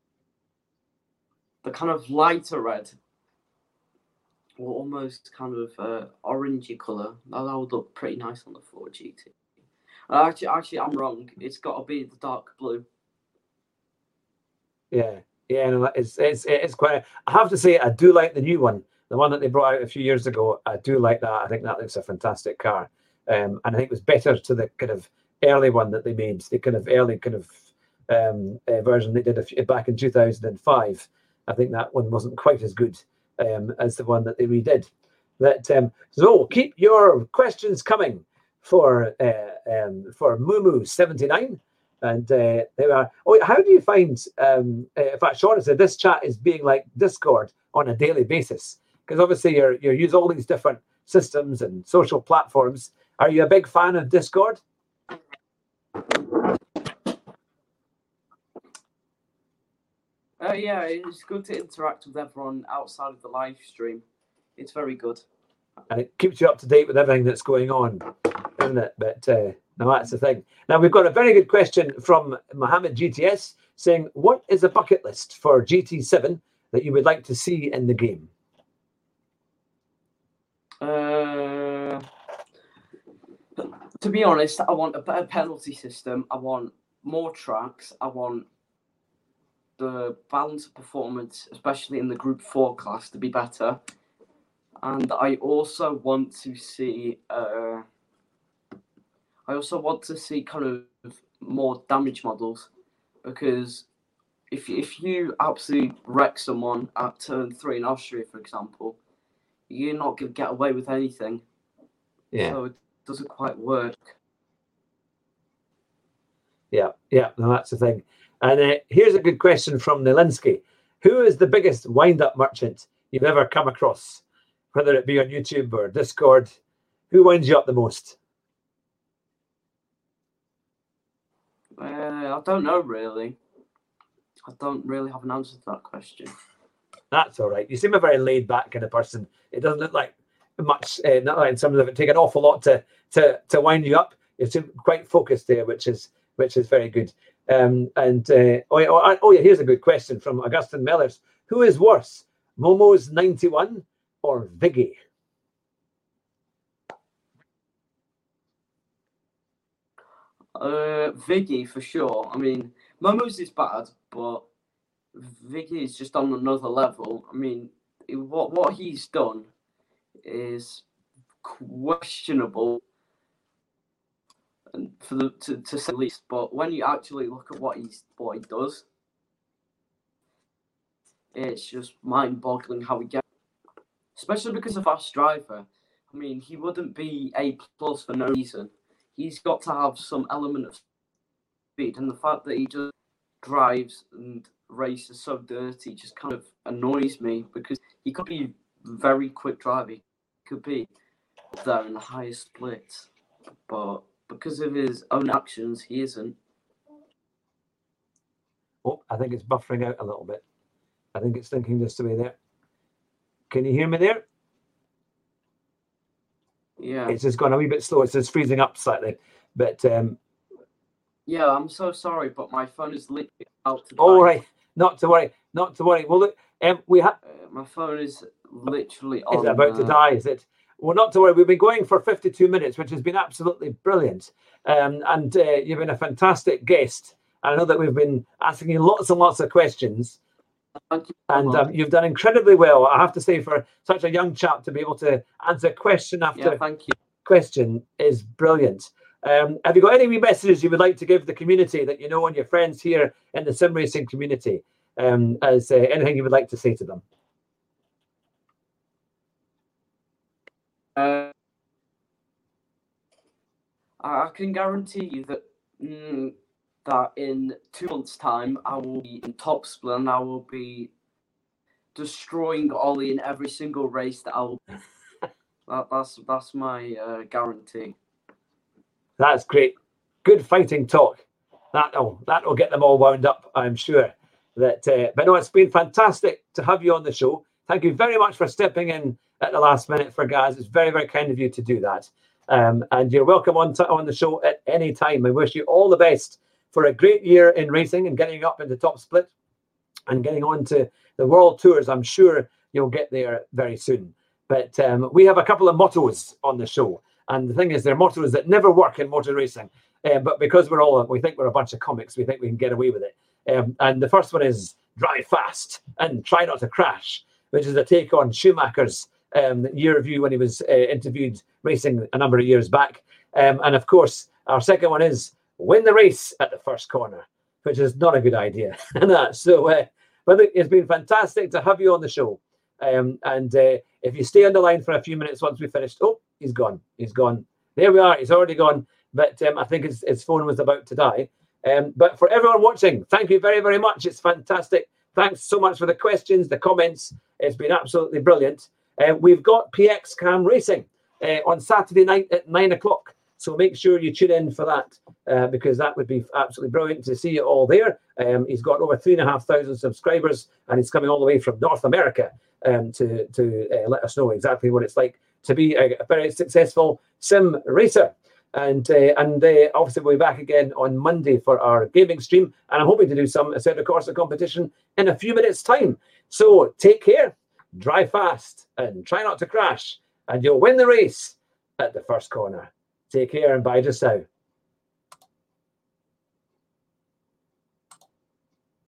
the kind of lighter red, or almost kind of uh, orangey color. That, would look pretty nice on the Ford GT. Uh, actually, actually, I'm wrong. It's got to be the dark blue. Yeah, yeah, no, it's it's it's quite. I have to say, I do like the new one, the one that they brought out a few years ago. I do like that. I think that looks a fantastic car, um, and I think it was better to the kind of early one that they made, the kind of early kind of um, uh, version they did few, back in 2005. I think that one wasn't quite as good um, as the one that they redid. That um, so keep your questions coming for uh, um, for Mumu seventy nine, and uh, they are. Oh, how do you find? Um, uh, in fact, Sean said this chat is being like Discord on a daily basis because obviously you're you use all these different systems and social platforms. Are you a big fan of Discord? Uh, yeah, it's good to interact with everyone outside of the live stream. It's very good. and it keeps you up to date with everything that's going on, isn't it? But uh, no, that's the thing. Now we've got a very good question from Mohammed GTS saying, "What is a bucket list for GT7 that you would like to see in the game?" Uh, to be honest, I want a better penalty system. I want more tracks. I want the balance of performance, especially in the Group Four class, to be better. And I also want to see. Uh, I also want to see kind of more damage models because if if you absolutely wreck someone at turn three in Austria, for example, you're not going to get away with anything. Yeah. So it doesn't quite work. Yeah, yeah, no, that's the thing. And uh, here's a good question from Nelinsky. Who is the biggest wind-up merchant you've ever come across, whether it be on YouTube or Discord? Who winds you up the most? Uh, I don't know really. I don't really have an answer to that question. That's all right. You seem a very laid back kind of person. It doesn't look like much, uh, not like in terms of it take an awful lot to to to wind you up. You seem quite focused there, which is which is very good. Um, and uh, oh, yeah, oh, oh yeah, here's a good question from Augustin Mellers. Who is worse, Momo's 91 or Viggy? Uh, Viggy for sure. I mean, Momo's is bad, but Viggy is just on another level. I mean, what what he's done is questionable, for the to, to say the least. But when you actually look at what he's what he does, it's just mind-boggling how he gets. Especially because of fast driver. I mean, he wouldn't be a plus for no reason. He's got to have some element of speed, and the fact that he just drives and races so dirty just kind of annoys me because he could be very quick driver. He could be there in the highest splits, but because of his own actions, he isn't. Oh, I think it's buffering out a little bit. I think it's thinking this to be there. Can you hear me there? Yeah. It's just gone a wee bit slow. It's just freezing up slightly. But um, Yeah, I'm so sorry, but my phone is literally out to all right, not to worry, not to worry. Well, look, um, we have. Uh, my phone is literally Is on. it about to uh, die? Is it? Well, not to worry. We've been going for 52 minutes, which has been absolutely brilliant. Um, and uh, you've been a fantastic guest. I know that we've been asking you lots and lots of questions, Thank you so and um, you've done incredibly well. I have to say, for such a young chap to be able to answer question after yeah, thank you. question is brilliant. Um, have you got any messages you would like to give the community that you know and your friends here in the sim racing community? Um, as uh, anything you would like to say to them? Uh, I can guarantee you that mm, that in two months' time I will be in top split and I will be destroying Ollie in every single race that I will. [LAUGHS] that, that's that's my uh, guarantee. That's great. Good fighting talk. That'll that'll get them all wound up, I'm sure. That uh, but no, it's been fantastic to have you on the show. Thank you very much for stepping in at the last minute for Gaz. It's very, very kind of you to do that. Um, and you're welcome on on the show at any time. I wish you all the best for a great year in racing and getting up into top split and getting on to the world tours. I'm sure you'll get there very soon. But um, we have a couple of mottos on the show. And the thing is, they're mottos that never work in motor racing. Uh, but because we're all, we think we're a bunch of comics, we think we can get away with it. Um, and the first one is drive fast and try not to crash, which is a take on Schumacher's um, year view when he was uh, interviewed racing a number of years back. Um, and of course, our second one is win the race at the first corner, which is not a good idea. [LAUGHS] so, uh, but look, it's been fantastic to have you on the show. Um, and uh, if you stay on the line for a few minutes once we finished, oh, he's gone. He's gone. There we are. He's already gone. But um, I think his, his phone was about to die. Um, but for everyone watching, thank you very, very much. It's fantastic. Thanks so much for the questions, the comments. It's been absolutely brilliant. Uh, we've got PX Cam Racing uh, on Saturday night at nine o'clock. So make sure you tune in for that uh, because that would be absolutely brilliant to see you all there. Um, he's got over three and a half thousand subscribers and he's coming all the way from North America um, to, to uh, let us know exactly what it's like to be a, a very successful sim racer. And uh, and uh, obviously we'll be back again on Monday for our gaming stream, and I'm hoping to do some Assetto Corsa competition in a few minutes' time. So take care, drive fast, and try not to crash, and you'll win the race at the first corner. Take care and bye just now.